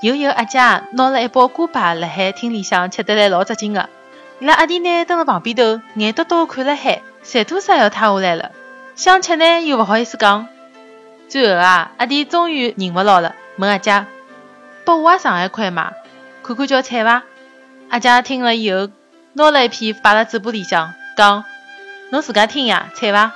有一个阿姐拿了一包锅巴辣海厅里向吃得来老扎劲个。伊拉阿弟呢蹲辣旁边头，眼多多看辣海，馋吐啥要塌下来了。想吃呢又勿好意思讲。最后啊，阿弟终于忍勿牢了，问阿姐：“拨我也尝一块嘛，看看叫菜伐？”阿姐听了以后，拿了一片摆辣嘴巴里向，讲：“侬自家听呀，菜伐？”